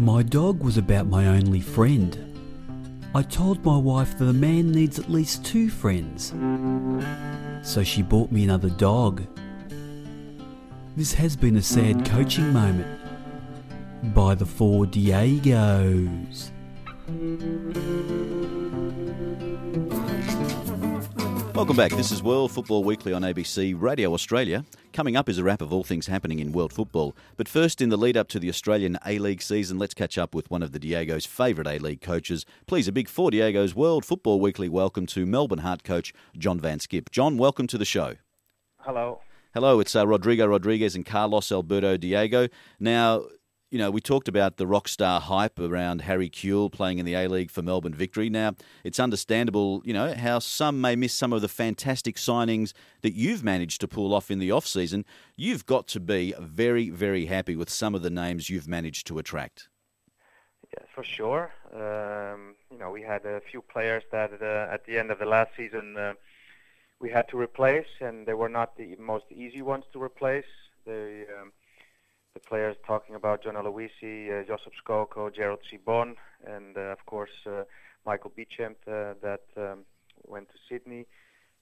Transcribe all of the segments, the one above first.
My dog was about my only friend. I told my wife that a man needs at least two friends. So she bought me another dog. This has been a sad coaching moment. By the four Diegos. Welcome back. This is World Football Weekly on ABC Radio Australia. Coming up is a wrap of all things happening in world football. But first, in the lead up to the Australian A League season, let's catch up with one of the Diego's favourite A League coaches. Please, a big four Diego's World Football Weekly welcome to Melbourne Heart coach John Van Schip. John, welcome to the show. Hello. Hello, it's uh, Rodrigo Rodriguez and Carlos Alberto Diego. Now, you know, we talked about the rock star hype around Harry Kewell playing in the A League for Melbourne Victory. Now, it's understandable, you know, how some may miss some of the fantastic signings that you've managed to pull off in the off season. You've got to be very, very happy with some of the names you've managed to attract. Yes, for sure. Um, you know, we had a few players that uh, at the end of the last season uh, we had to replace, and they were not the most easy ones to replace. They um, the players talking about John Aloisi, uh, Josip Skoko, Gerald Sibon, and uh, of course uh, Michael Beauchamp uh, that um, went to Sydney.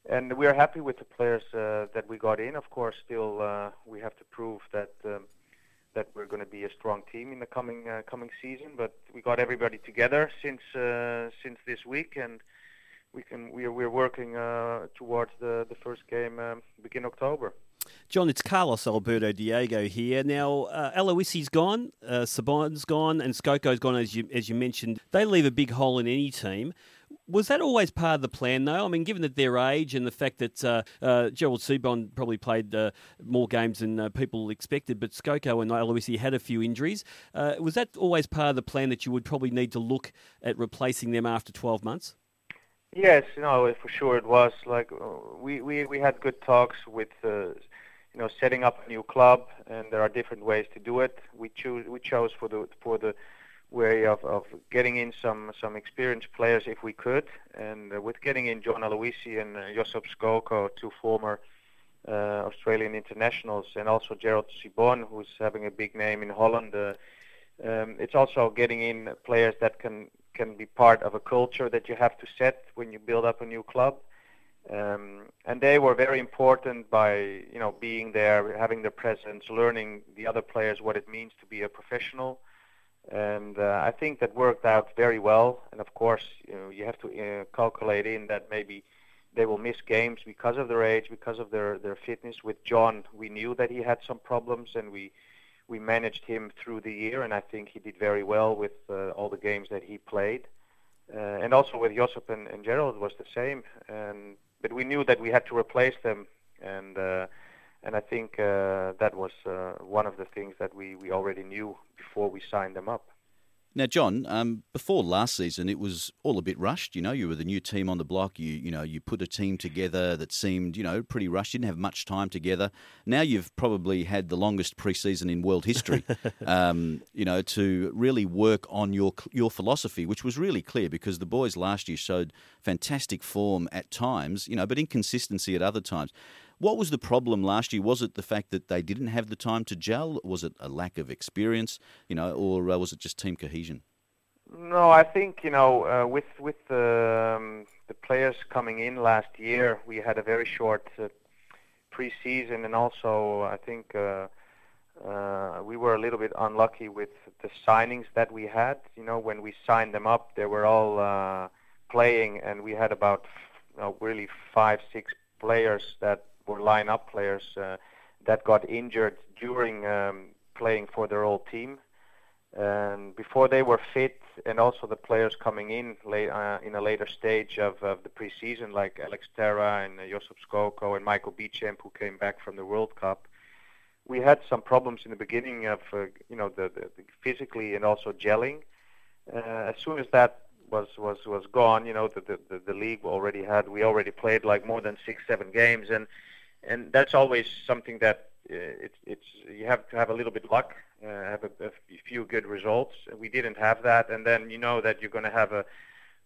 And we are happy with the players uh, that we got in. Of course, still uh, we have to prove that um, that we're going to be a strong team in the coming coming season. But we got everybody together since since this week, and we can we are we're working towards the the first game um, begin October. John, it's Carlos Alberto Diego here. Now, uh, Aloisi's gone, uh, Sibon's gone, and Skoko's gone, as you, as you mentioned. They leave a big hole in any team. Was that always part of the plan, though? I mean, given that their age and the fact that uh, uh, Gerald Sibon probably played uh, more games than uh, people expected, but Skoko and Aloisi had a few injuries. Uh, was that always part of the plan that you would probably need to look at replacing them after 12 months? Yes, no, for sure it was. Like uh, we, we, we had good talks with you know, setting up a new club, and there are different ways to do it. We choose we chose for the for the way of, of getting in some some experienced players if we could, and uh, with getting in John Aloisi and uh, Josip Skoko, two former uh, Australian internationals, and also Gerald Sibon, who's having a big name in Holland. Uh, um, it's also getting in players that can can be part of a culture that you have to set when you build up a new club. Um, and they were very important by you know being there, having their presence, learning the other players what it means to be a professional, and uh, I think that worked out very well. And of course, you know, you have to uh, calculate in that maybe they will miss games because of their age, because of their their fitness. With John, we knew that he had some problems, and we we managed him through the year, and I think he did very well with uh, all the games that he played. Uh, and also with Josip and, and Gerald was the same. And but we knew that we had to replace them, and uh, and I think uh, that was uh, one of the things that we, we already knew before we signed them up. Now, John, um, before last season, it was all a bit rushed. You know, you were the new team on the block. You, you know, you put a team together that seemed, you know, pretty rushed. You didn't have much time together. Now you've probably had the longest preseason in world history. um, you know, to really work on your your philosophy, which was really clear because the boys last year showed fantastic form at times, you know, but inconsistency at other times. What was the problem last year? Was it the fact that they didn't have the time to gel? Was it a lack of experience, you know, or uh, was it just team cohesion? No, I think you know uh, with with the um, the players coming in last year, we had a very short uh, preseason, and also I think uh, uh, we were a little bit unlucky with the signings that we had. You know, when we signed them up, they were all uh, playing, and we had about you know, really five, six players that were line-up players uh, that got injured during um, playing for their old team. And before they were fit, and also the players coming in late, uh, in a later stage of, of the preseason, like Alex Terra and uh, Josip Skoko and Michael Beauchamp, who came back from the World Cup, we had some problems in the beginning of, uh, you know, the, the, the physically and also gelling. Uh, as soon as that was was was gone, you know, the, the the league already had we already played like more than six seven games, and and that's always something that uh, it's it's you have to have a little bit luck, uh, have a, a few good results. We didn't have that, and then you know that you're going to have a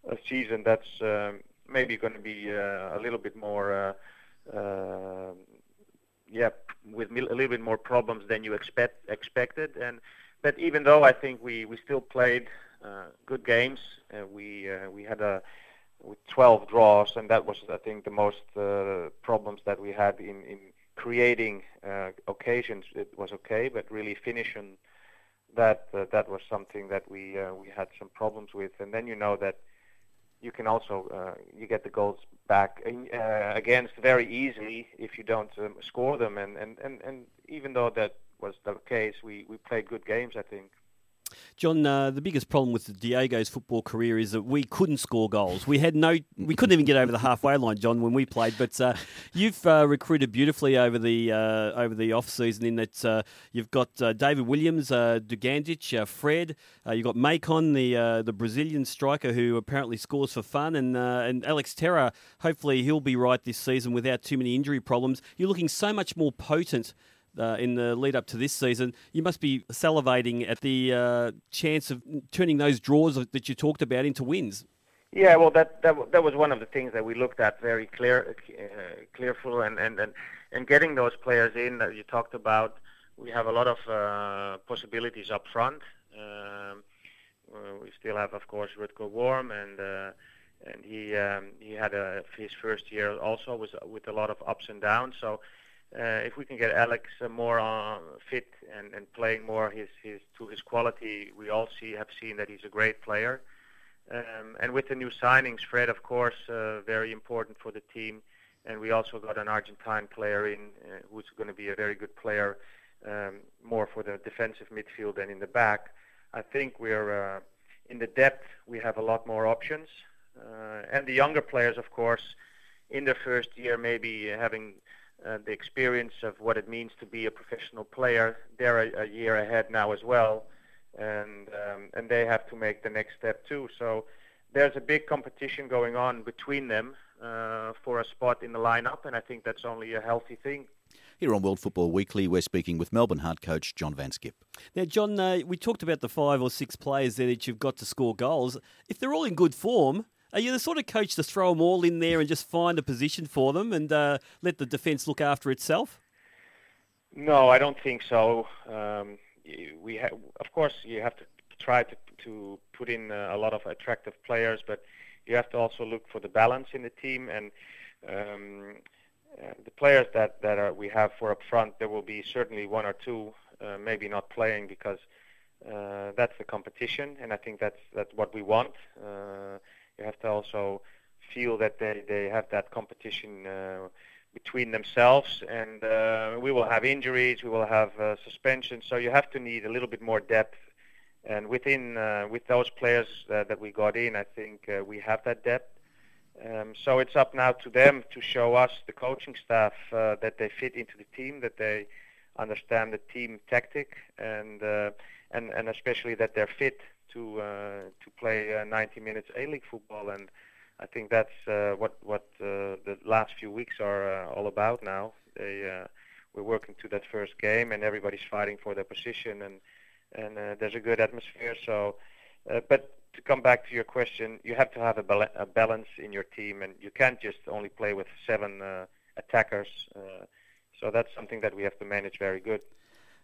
a season that's uh, maybe going to be uh, a little bit more uh, uh, yeah, with a little bit more problems than you expect expected. And but even though I think we we still played uh, good games, uh, we we had a with 12 draws, and that was I think the most uh, problems that we had in in creating uh, occasions. It was okay, but really finishing that uh, that was something that we uh, we had some problems with. And then you know that you can also uh, you get the goals back uh, against very easily if you don't um, score them. And, and, and, and even though that was the case, we, we played good games, I think. John, uh, the biggest problem with Diego's football career is that we couldn't score goals. We had no, we couldn't even get over the halfway line, John, when we played. But uh, you've uh, recruited beautifully over the uh, over the off season. In that uh, you've got uh, David Williams, uh, Dugandzic, Fred. you've got Macon, the the Brazilian striker who apparently scores for fun, and and Alex Terra. Hopefully, he'll be right this season without too many injury problems. You're looking so much more potent uh, in the lead up to this season, you must be salivating at the uh, chance of turning those draws that you talked about into wins. Yeah, well, that that, that was one of the things that we looked at very clear, uh, clearful, and, and, and, and getting those players in that you talked about. We have a lot of uh, possibilities up front. Um, uh, we still have, of course, Rutger Worm, and uh, and he um, he had a, his first year also was with a lot of ups and downs. So uh, if we can get Alex uh, more uh, fit and, and playing more his, his to his quality, we all see have seen that he's a great player. Um, and with the new signings, Fred, of course, uh, very important for the team. And we also got an Argentine player in uh, who's going to be a very good player, um, more for the defensive midfield than in the back. I think we're uh, in the depth. We have a lot more options, and the younger players, of course, in their first year, maybe having uh, the experience of what it means to be a professional player. They're a, a year ahead now as well, and um, and they have to make the next step too. So there's a big competition going on between them uh, for a spot in the lineup, and I think that's only a healthy thing. Here on World Football Weekly, we're speaking with Melbourne Heart coach John Van Schip. Now, John, uh, we talked about the five or six players there that you've got to score goals. If they're all in good form, are you the sort of coach to throw them all in there and just find a position for them and uh, let the defence look after itself? No, I don't think so. Um, we have, of course, you have to try to to put in uh, a lot of attractive players, but you have to also look for the balance in the team and. Um, uh, the players that that are, we have for up front, there will be certainly one or two, uh, maybe not playing because uh, that's the competition, and I think that's that's what we want. You have to also feel that they, they have that competition uh, between themselves, and uh, we will have injuries, we will have uh, suspensions, so you have to need a little bit more depth. And within uh, with those players uh, that we got in, I think uh, we have that depth. Um, so it's up now to them to show us, the coaching staff, that they fit into the team, that they understand the team tactic, and and and especially that they're fit to uh, to play uh, 90 minutes A-League football, and I think that's uh, what what the last few weeks are all about now. They we're working to that first game, and everybody's fighting for their position, and and there's a good atmosphere. So, but to come back to your question, you have to have a, bal- a balance in your team, and you can't just only play with seven uh, attackers. Uh, so that's something that we have to manage very good.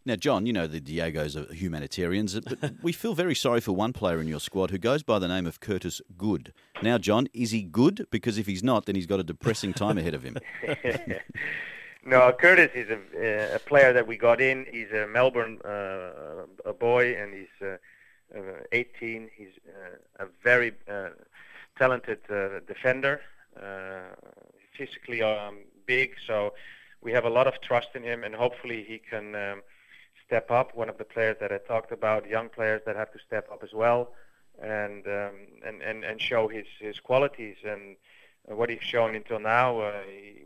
Now, John, you know the Diego's are humanitarians, but we feel very sorry for one player in your squad who goes by the name of Curtis Good. Now, John, is he good? Because if he's not, then he's got a depressing time ahead of him. no, Curtis is a, a, player that we got in. He's a Melbourne uh, a boy, and he's uh, uh, 18. He's uh, a very uh, talented uh, defender, physically um, big. So we have a lot of trust in him, and hopefully he can. Um, step up. One of the players that I talked about, young players that have to step up as well, and um, and, and and show his his qualities and what he's shown until now. Uh,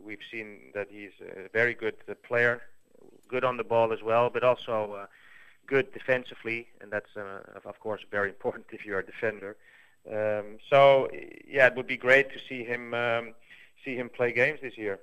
we've seen that he's a very good player, good on the ball as well, but also uh, good defensively, and that's uh, of course very important if you're a defender. Um, so yeah, it would be great to see him um, see him play games this year.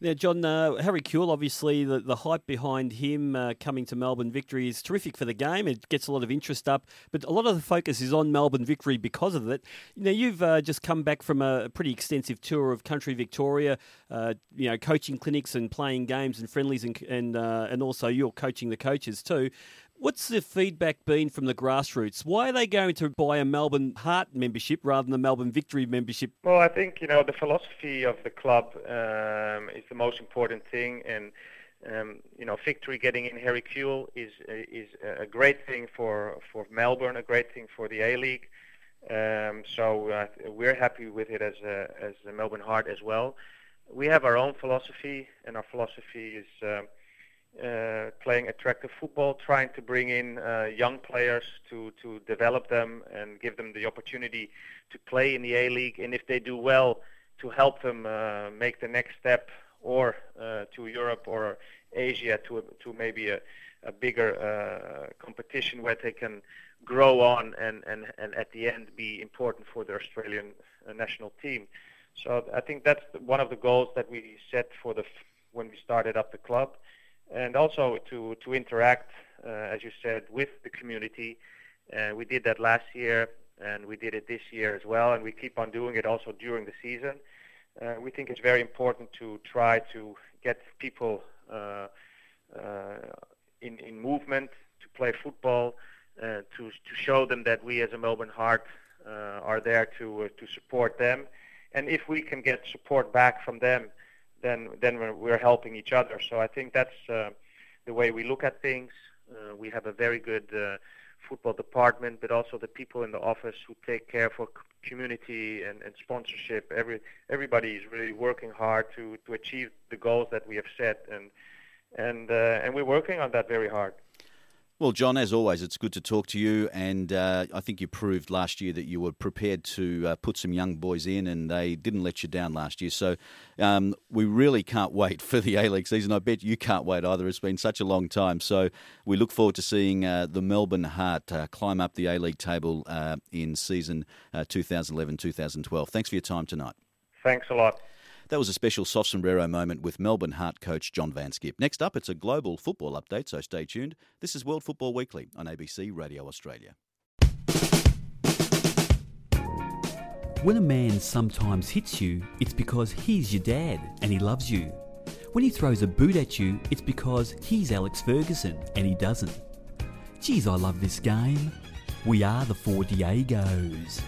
Now, John, uh, Harry Kewell, obviously, the, the hype behind him uh, coming to Melbourne victory is terrific for the game. It gets a lot of interest up, but a lot of the focus is on Melbourne victory because of it. Now, you've uh, just come back from a pretty extensive tour of country Victoria, uh, you know, coaching clinics and playing games and friendlies, and and, uh, and also you're coaching the coaches too. What's the feedback been from the grassroots? Why are they going to buy a Melbourne Heart membership rather than the Melbourne Victory membership? Well, I think you know the philosophy of the club um, is the most important thing, and um, you know Victory getting in Harry Kewell is is a great thing for for Melbourne, a great thing for the A League. Um, so uh, we're happy with it as a, as a Melbourne Heart as well. We have our own philosophy, and our philosophy is. Uh, playing attractive football, trying to bring in uh, young players to, to develop them and give them the opportunity to play in the A League, and if they do well, to help them uh, make the next step or uh, to Europe or Asia to to maybe a, a bigger uh, competition where they can grow on and, and, and at the end be important for the Australian uh, national team. So I think that's one of the goals that we set for the when we started up the club and also to, to interact, uh, as you said, with the community. We did that last year, and we did it this year as well, and we keep on doing it also during the season. Uh, we think it's very important to try to get people uh, uh, in, in movement to play football, uh, to, to show them that we as a Melbourne Heart are there to, to support them. And if we can get support back from them, then then we're, we're helping each other. So I think that's uh, the way we look at things. Uh, we have a very good uh, football department, but also the people in the office who take care for community and, and sponsorship. Every everybody is really working hard to, to achieve the goals that we have set, and and uh, and we're working on that very hard. Well, John, as always, it's good to talk to you. And uh, I think you proved last year that you were prepared to uh, put some young boys in, and they didn't let you down last year. So um, we really can't wait for the A League season. I bet you can't wait either. It's been such a long time. So we look forward to seeing uh, the Melbourne Heart uh, climb up the A League table uh, in season uh, 2011 2012. Thanks for your time tonight. Thanks a lot. That was a special soft sombrero moment with Melbourne Heart coach John Van Schip. Next up, it's a global football update, so stay tuned. This is World Football Weekly on ABC Radio Australia. When a man sometimes hits you, it's because he's your dad and he loves you. When he throws a boot at you, it's because he's Alex Ferguson and he doesn't. Geez, I love this game. We are the Four Diegos.